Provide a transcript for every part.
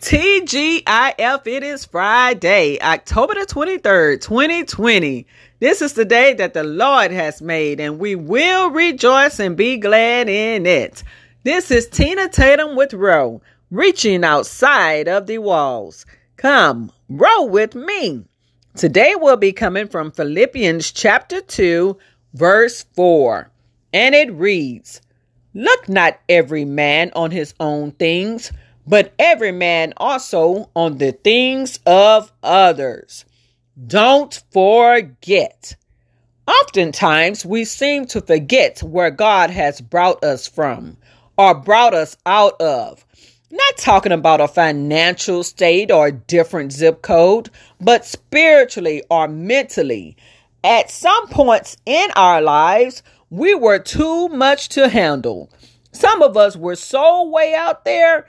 TGIF, it is Friday, October the 23rd, 2020. This is the day that the Lord has made, and we will rejoice and be glad in it. This is Tina Tatum with Row, reaching outside of the walls. Come, row with me. Today we'll be coming from Philippians chapter 2, verse 4, and it reads, Look not every man on his own things, but every man also on the things of others. Don't forget. Oftentimes, we seem to forget where God has brought us from or brought us out of. Not talking about a financial state or different zip code, but spiritually or mentally. At some points in our lives, we were too much to handle. Some of us were so way out there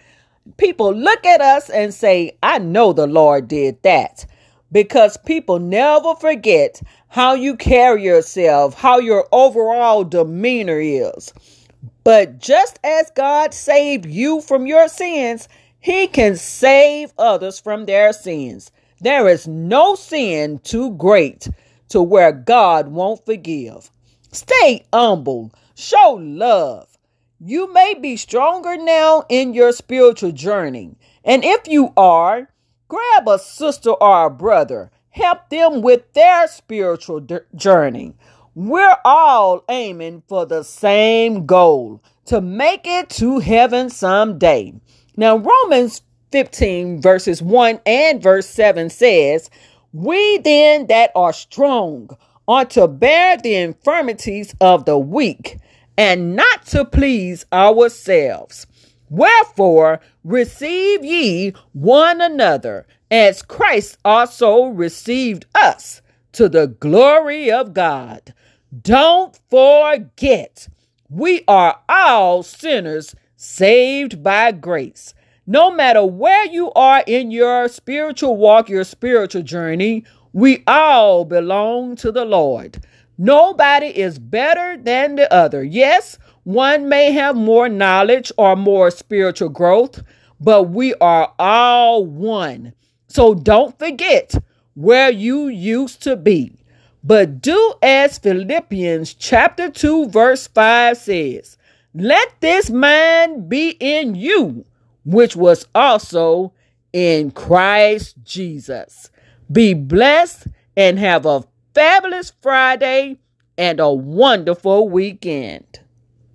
people look at us and say, I know the Lord did that. Because people never forget how you carry yourself, how your overall demeanor is. But just as God saved you from your sins, He can save others from their sins. There is no sin too great to where God won't forgive. Stay humble, show love, you may be stronger now in your spiritual journey. And if you are, grab a sister or a brother, help them with their spiritual journey. We're all aiming for the same goal to make it to heaven someday. Now, Romans 15, verses 1 and verse 7 says, We then that are strong ought to bear the infirmities of the weak and not to please ourselves. Wherefore, receive ye one another, as Christ also received us to the glory of God. Don't forget, we are all sinners saved by grace. No matter where you are in your spiritual walk, your spiritual journey, we all belong to the Lord. Nobody is better than the other. Yes, one may have more knowledge or more spiritual growth, but we are all one. So don't forget where you used to be. But do as Philippians chapter 2 verse 5 says, let this mind be in you, which was also in Christ Jesus. Be blessed and have a fabulous Friday and a wonderful weekend.